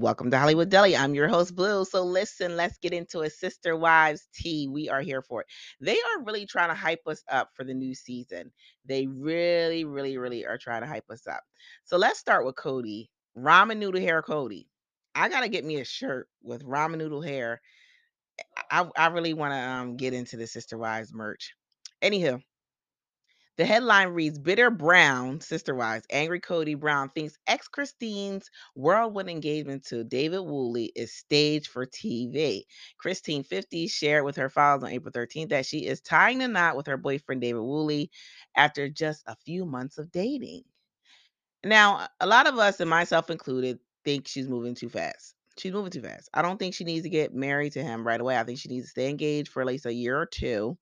Welcome to Hollywood Deli. I'm your host, Bleu. So, listen, let's get into a Sister Wives tea. We are here for it. They are really trying to hype us up for the new season. They really, really, really are trying to hype us up. So, let's start with Kody. Ramen noodle hair Kody. I got to get me a shirt with ramen noodle hair. I, I really want to um, get into the Sister Wives merch. Anywho, the headline reads Bitter Brown, sister wives, angry Kody Brown thinks ex Christine's whirlwind engagement to David Woolley is staged for TV. Christine 50 shared with her followers on April 13th that she is tying the knot with her boyfriend David Woolley after just a few months of dating. Now, a lot of us, and myself included, think she's moving too fast. She's moving too fast. I don't think she needs to get married to him right away. I think she needs to stay engaged for at least a year or two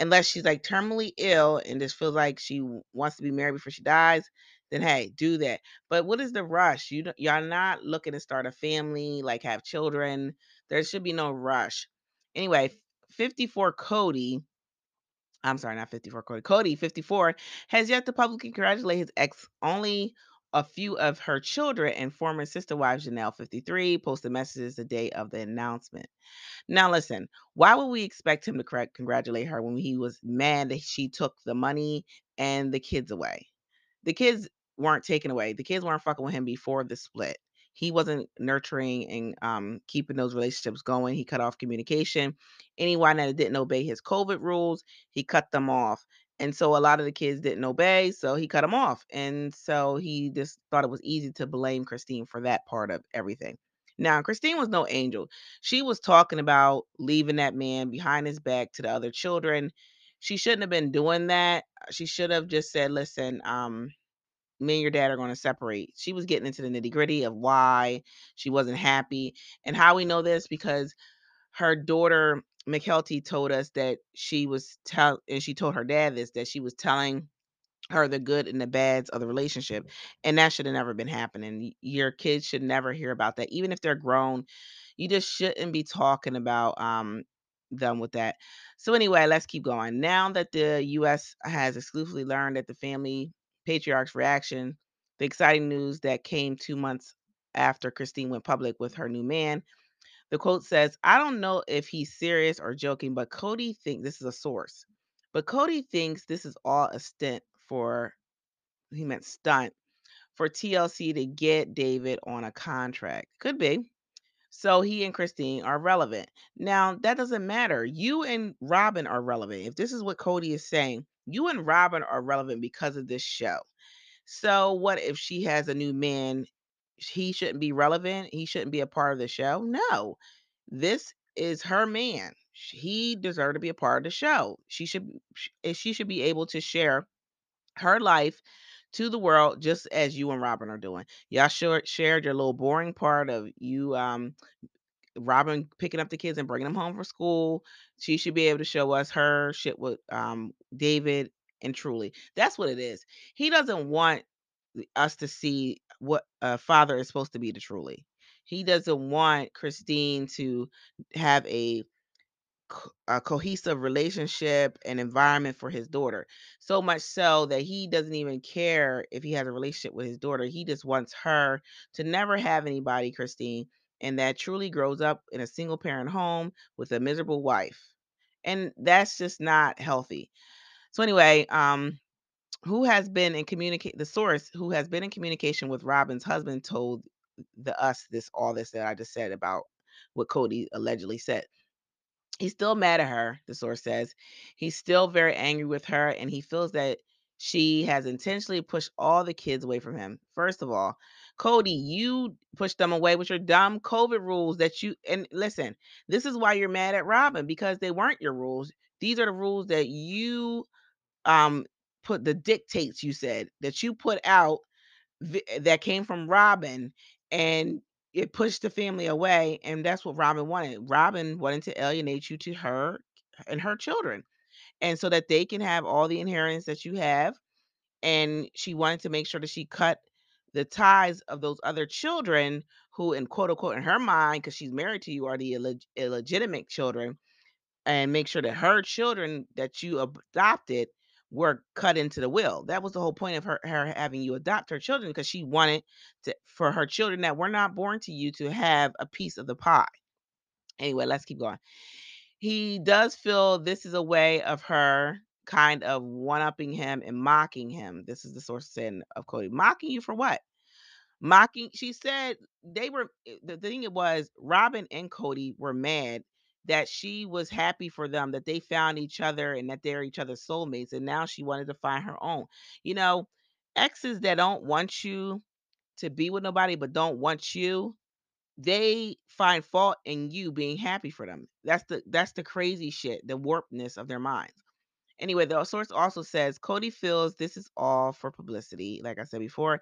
unless she's like terminally ill and just feels like she wants to be married before she dies, then hey, do that. But what is the rush? You y'all not looking to start a family, like have children. There should be no rush. Anyway, 54 Kody, I'm sorry, not 54 Cody. Kody, 54, has yet to publicly congratulate his ex. Only a few of her children and former sister wife Janelle 53 posted messages the day of the announcement. Now, listen, why would we expect him to congratulate her when he was mad that she took the money and the kids away? The kids weren't taken away. The kids weren't fucking with him before the split. He wasn't nurturing and um, keeping those relationships going. He cut off communication. Anyone that didn't obey his COVID rules, he cut them off. And so a lot of the kids didn't obey, so he cut them off. And so he just thought it was easy to blame Christine for that part of everything. Now, Christine was no angel. She was talking about leaving that man behind his back to the other children. She shouldn't have been doing that. She should have just said, listen, um, me and your dad are going to separate. She was getting into the nitty gritty of why she wasn't happy. And how we know this because her daughter, Mykelti, told us that she was tell and she told her dad this that she was telling her the good and the bads of the relationship. And that should have never been happening. Your kids should never hear about that. Even if they're grown, you just shouldn't be talking about um them with that. So anyway, let's keep going. Now that the US has exclusively learned that the family patriarch's reaction, the exciting news that came 2 months after Christine went public with her new man, the quote says, I don't know if he's serious or joking, but Kody thinks this is a source. But Kody thinks this is all a stint for he meant stunt for TLC to get David on a contract. Could be. So he and Christine are relevant. Now, that doesn't matter. You and Robyn are relevant. If this is what Kody is saying, you and Robyn are relevant because of this show. So, what if she has a new man? He shouldn't be relevant. He shouldn't be a part of the show. No, this is her man. He deserves to be a part of the show. She should she should be able to share her life to the world just as you and Robyn are doing. Y'all shared shared your little boring part of you um Robyn picking up the kids and bringing them home from school. She should be able to show us her shit with um David and Truly. That's what it is. He doesn't want us to see what a father is supposed to be to Truly. He doesn't want Christine to have a a cohesive relationship and environment for his daughter. So much so that he doesn't even care if he has a relationship with his daughter. He just wants her to never have anybody, Christine, and that truly grows up in a single parent home with a miserable wife. And that's just not healthy. So anyway, um who has been in communicate the source who has been in communication with Robyn's husband told the us this all this that I just said about what Kody allegedly said. He's still mad at her, the source says. He's still very angry with her, and he feels that she has intentionally pushed all the kids away from him. First of all, Kody, you pushed them away with your dumb COVID rules that you and listen, this is why you're mad at Robyn because they weren't your rules. These are the rules that you um put the dictates you said that you put out eh, that came from Robyn and it pushed the family away, and that's what Robyn wanted. Robyn wanted to alienate you to her and her children, and so that they can have all the inheritance that you have. And she wanted to make sure that she cut the ties of those other children who, in quote unquote, in her mind, because she's married to you, are the illeg- illegitimate children, and make sure that her children that you adopted were cut into the will. That was the whole point of her her having you adopt her children because she wanted to for her children that were not born to you to have a piece of the pie. Anyway, let's keep going. He does feel this is a way of her kind of one-upping him and mocking him. This is the source saying of Kody. Mocking you for what? Mocking she said they were eh, the thing it was Robyn and Kody were mad that she was happy for them that they found each other and that they're each other's soulmates and now she wanted to find her own. You know, exes that don't want you to be with nobody but don't want you, they find fault in you being happy for them. That's the that's the crazy shit, the warpedness of their minds. Anyway, the source also says Kody feels this is all for publicity, like I said before,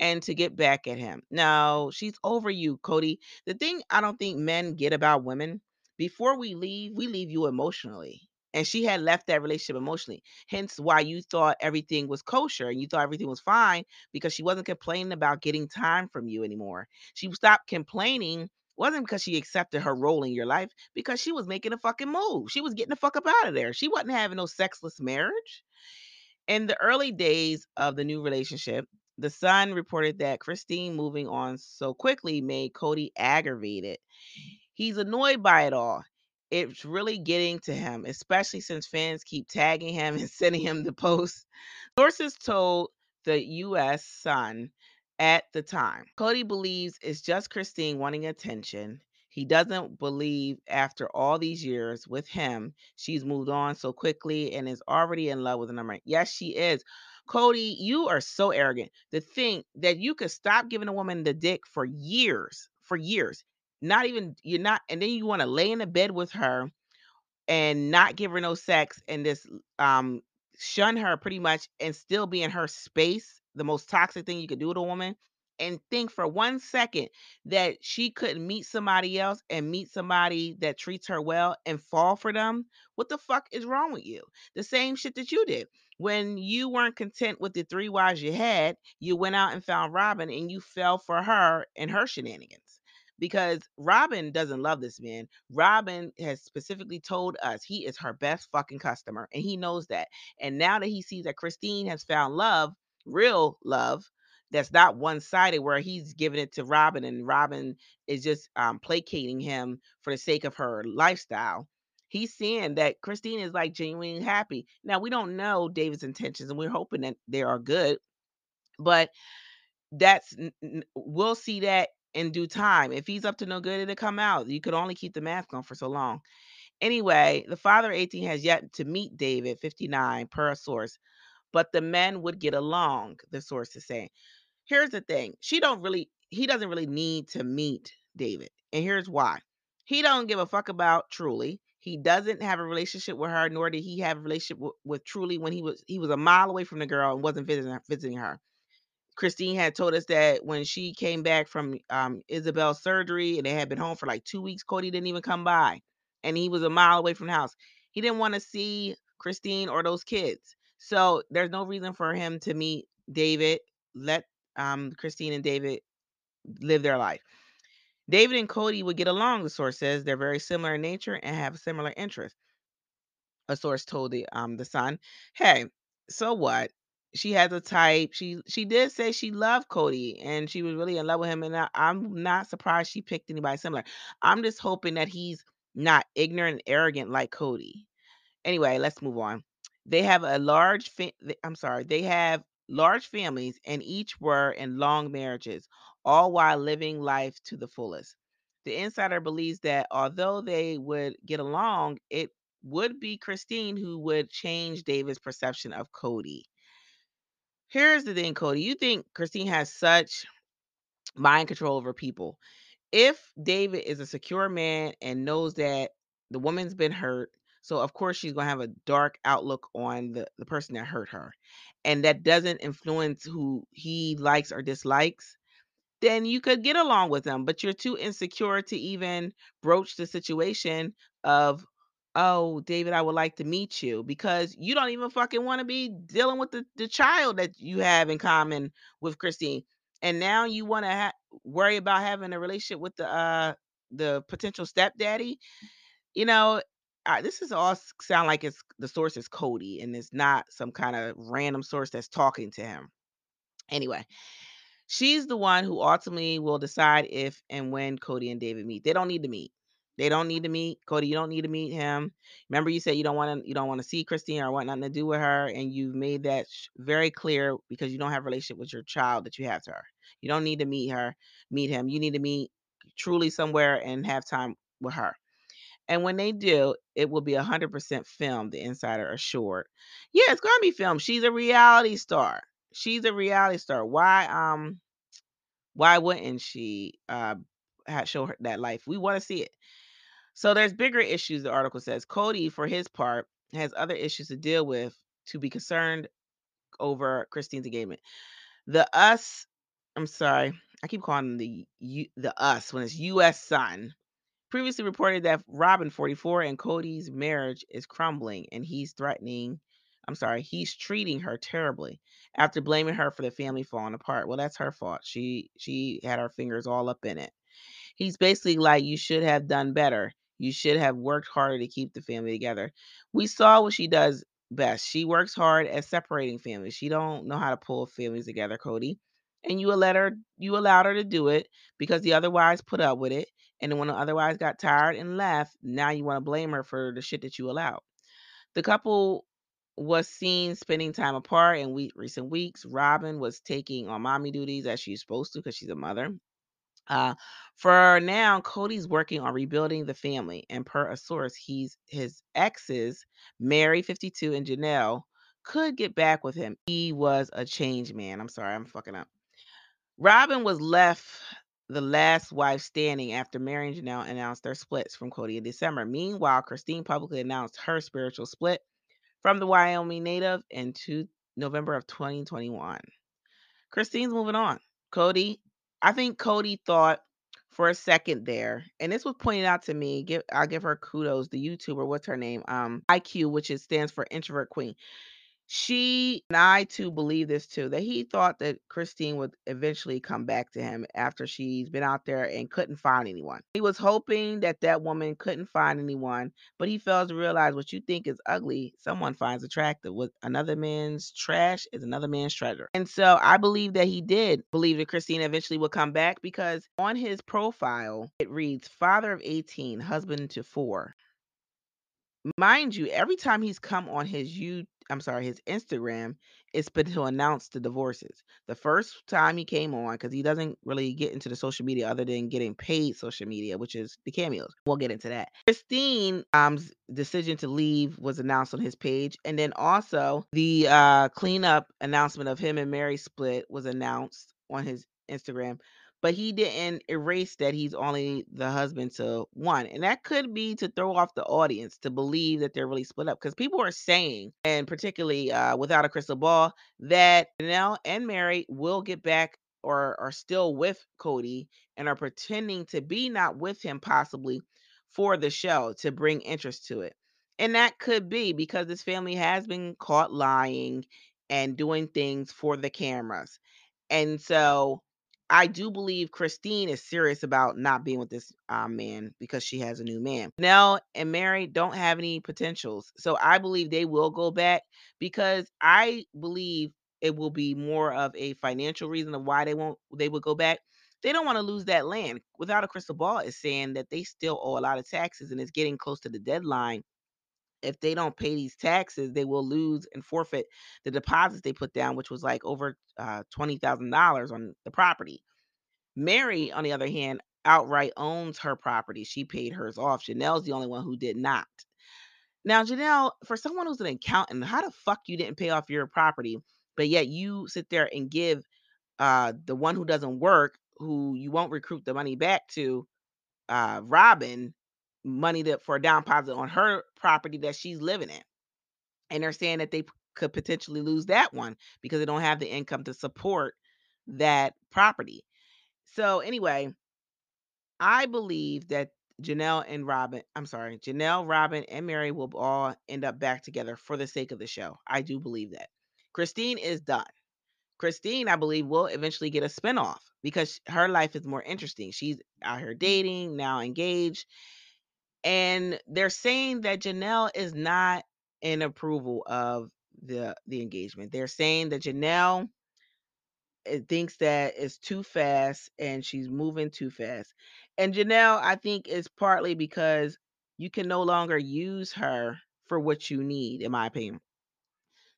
and to get back at him. Now, she's over you, Kody. The thing I don't think men get about women, before we leave, we leave you emotionally. And she had left that relationship emotionally. Hence why you thought everything was kosher and you thought everything was fine because she wasn't complaining about getting time from you anymore. She stopped complaining wasn't because she accepted her role in your life, because she was making a fucking move. She was getting the fuck up out of there. She wasn't having no sexless marriage. In the early days of the new relationship, the Sun reported that Christine moving on so quickly made Kody aggravated. He's annoyed by it all. It's really getting to him, especially since fans keep tagging him and sending him the posts. Sources told the U.S. Sun at the time. Kody believes it's just Christine wanting attention. He doesn't believe after all these years with him, she's moved on so quickly and is already in love with another. Yes, she is. Kody, you are so arrogant to think that you could stop giving a woman the dick for years, for years. Not even you're not, and then you want to lay in the bed with her and not give her no sex and just um shun her pretty much and still be in her space, the most toxic thing you could do to a woman, and think for one second that she couldn't meet somebody else and meet somebody that treats her well and fall for them, what the fuck is wrong with you? The same shit that you did. When you weren't content with the three wives you had, you went out and found Robyn and you fell for her and her shenanigans because Robyn doesn't love this man. Robyn has specifically told us he is her best fucking customer and he knows that. And now that he sees that Christine has found love, real love, that's not one sided where he's giving it to Robyn and Robyn is just um, placating him for the sake of her lifestyle. He's seeing that Christine is like genuinely happy. Now, we don't know David's intentions and we're hoping that they are good, but that's we'll see that in due time. If he's up to no good, it'll come out. You could only keep the mask on for so long. Anyway, the father 18 has yet to meet David 59 per source, but the men would get along, the source is saying. Here's the thing. She don't really he doesn't really need to meet David. And here's why. He don't give a fuck about Truly. He doesn't have a relationship with her, nor did he have a relationship with, with Truly when he was he was a mile away from the girl and wasn't visiting visiting her. Christine had told us that when she came back from um, Ysabel's surgery and they had been home for like two weeks, Kody didn't even come by. And he was a mile away from the house. He didn't want to see Christine or those kids. So there's no reason for him to meet David. Let um, Christine and David live their life. David and Kody would get along, the source says. They're very similar in nature and have similar interests a source told the um the Sun, "Hey, so what? She has a type. She she did say she loved Kody and she was really in love with him, and I, I'm not surprised she picked anybody similar. I'm just hoping that he's not ignorant and arrogant like Kody. Anyway, let's move on. They have a large fa- I'm sorry, they have large families and each were in long marriages, all while living life to the fullest. The insider believes that although they would get along, it would be Christine who would change David's perception of Kody. Here's the thing, Kody. You think Christine has such mind control over people. If David is a secure man and knows that the woman's been hurt, so of course she's gonna have a dark outlook on the, the person that hurt her. And that doesn't influence who he likes or dislikes then you could get along with them, but you're too insecure to even broach the situation of, "Oh, David, I would like to meet you," because you don't even fucking wanna be dealing with the the child that you have in common with Christine. And now you wanna ha worry about having a relationship with the, uh, the potential stepdaddy? You know, this is all sound like it's the source is Kody and it's not some kind of random source that's talking to him. Anyway, she's the one who ultimately will decide if and when Kody and David meet. They don't need to meet. They don't need to meet. Kody, you don't need to meet him. Remember you said you don't want to you don't want to see Christine or want nothing to do with her and you've made that sh- very clear because you don't have a relationship with your child that you have to her. You don't need to meet her, meet him. You need to meet truly somewhere and have time with her. And when they do, it will be 100% filmed, the insider assured. Yeah, it's going to be filmed. She's a reality star. She's a reality star. Why um why wouldn't she uh show her that life? We want to see it. So there's bigger issues the article says. Kody for his part has other issues to deal with to be concerned over Christine's engagement. The us I'm sorry. I keep calling the the us when it's US Sun previously reported that Robyn, 44, and Kody's marriage is crumbling and he's threatening, I'm sorry, he's treating her terribly after blaming her for the family falling apart. Well, that's her fault. She she had her fingers all up in it. He's basically like you should have done better. You should have worked harder to keep the family together. We saw what she does best. She works hard at separating families. She don't know how to pull families together, Kody. And you let her you allowed her to do it because the other wives put up with it. And then when the other wives got tired and left, now you want to blame her for the shit that you allowed. The couple was seen spending time apart in we- recent weeks. Robyn was taking on mommy duties as she's supposed to because she's a mother. Uh, for now, Kody's working on rebuilding the family, and per a source, he's his exes, Meri, 52, and Janelle, could get back with him. He was a change man. I'm sorry, I'm fucking up. Robyn was left the last wife standing after Meri and Janelle announced their splits from Kody in December. Meanwhile, Christine publicly announced her spiritual split from the Wyoming native in two, November of 2021. Christine's moving on. Kody, I think Kody thought for a second there, and this was pointed out to me. Give I'll give her kudos. The YouTuber, what's her name? Um, IQ, which is stands for Introvert Queen. She and I too believe this too, that he thought that Christine would eventually come back to him after she's been out there and couldn't find anyone. He was hoping that that woman couldn't find anyone, but he fails to realize what you think is ugly, someone finds attractive. What another man's trash is another man's treasure. And so I believe that he did believe that Christine eventually would come back because on his profile, it reads father of 18, husband to four. Mind you, every time he's come on his you I'm sorry, his Instagram, it's been to announce the divorces. The first time he came on, because he doesn't really get into the social media other than getting paid social media, which is the cameos. We'll get into that. Christine um's decision to leave was announced on his page. And then also the uh cleanup announcement of him and Meri split was announced on his Instagram but he didn't erase that he's only the husband to one. And that could be to throw off the audience to believe that they're really split up because people are saying, and particularly uh, without a crystal ball, that Janelle and Meri will get back or are still with Kody and are pretending to be not with him possibly for the show to bring interest to it. And that could be because this family has been caught lying and doing things for the cameras. And so I do believe Christine is serious about not being with this um, man because she has a new man. Nell and Meri don't have any potentials. So I believe they will go back because I believe it will be more of a financial reason of why they won't they would go back. They don't want to lose that land. Without a crystal ball is saying that they still owe a lot of taxes and it's getting close to the deadline if they don't pay these taxes, they will lose and forfeit the deposits they put down, which was like over uh, $20,000 on the property. Meri, on the other hand, outright owns her property. She paid hers off. Janelle's the only one who did not. Now, Janelle, for someone who's an accountant, how the fuck you didn't pay off your property, but yet you sit there and give uh, the one who doesn't work, who you won't recruit the money back to, uh, Robyn, money to, for a down deposit on her property that she's living in. And they're saying that they could potentially lose that one because they don't have the income to support that property. So anyway, I believe that Janelle and Robyn, I'm sorry, Janelle, Robyn, and Meri will all end up back together for the sake of the show. I do believe that. Christine is done. Christine, I believe, will eventually get a spinoff because her life is more interesting. She's out here mm. dating, now engaged. And they're saying that Janelle is not in approval of the the engagement. They're saying that Janelle it thinks that it's too fast and she's moving too fast. And Janelle, I think, is partly because you can no longer use her for what you need, in my opinion.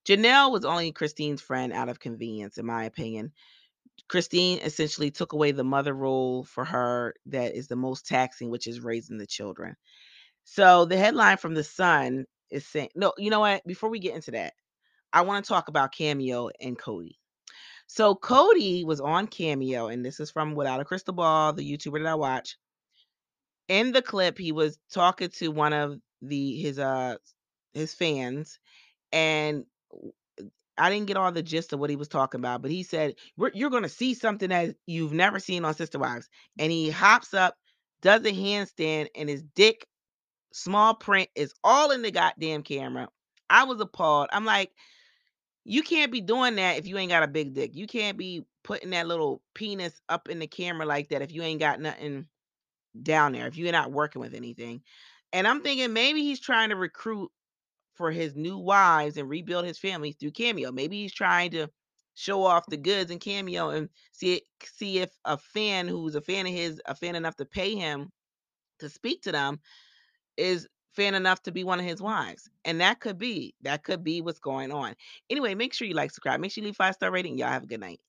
Janelle was only Christine's friend out of convenience, in my opinion. Christine essentially took away the mother role for her that is the most taxing, which is raising the children. So the headline from the Sun is saying, no, you know what? Before we get into that, I want to talk about Cameo and Kody. So Kody was on Cameo, and this is from Without a Crystal Ball, the YouTuber that I watch. In the clip, he was talking to one of the his uh his fans, and I didn't get all the gist of what he was talking about, but he said, "You're going to see something that you've never seen on Sister Wives." And he hops up, does a handstand, and his dick, small print, is all in the goddamn camera. I was appalled. I'm like, you can't be doing that if you ain't got a big dick. You can't be putting that little penis up in the camera like that if you ain't got nothing down there, if you're not working with anything. And I'm thinking maybe he's trying to recruit for his new wives and rebuild his family through Cameo. Maybe he's trying to show off the goods in Cameo and see see if a fan who's a fan of his, a fan enough to pay him to speak to them, is fan enough to be one of his wives. And that could be that could be what's going on. Anyway, make sure you like, subscribe, make sure you leave five star rating. Y'all have a good night.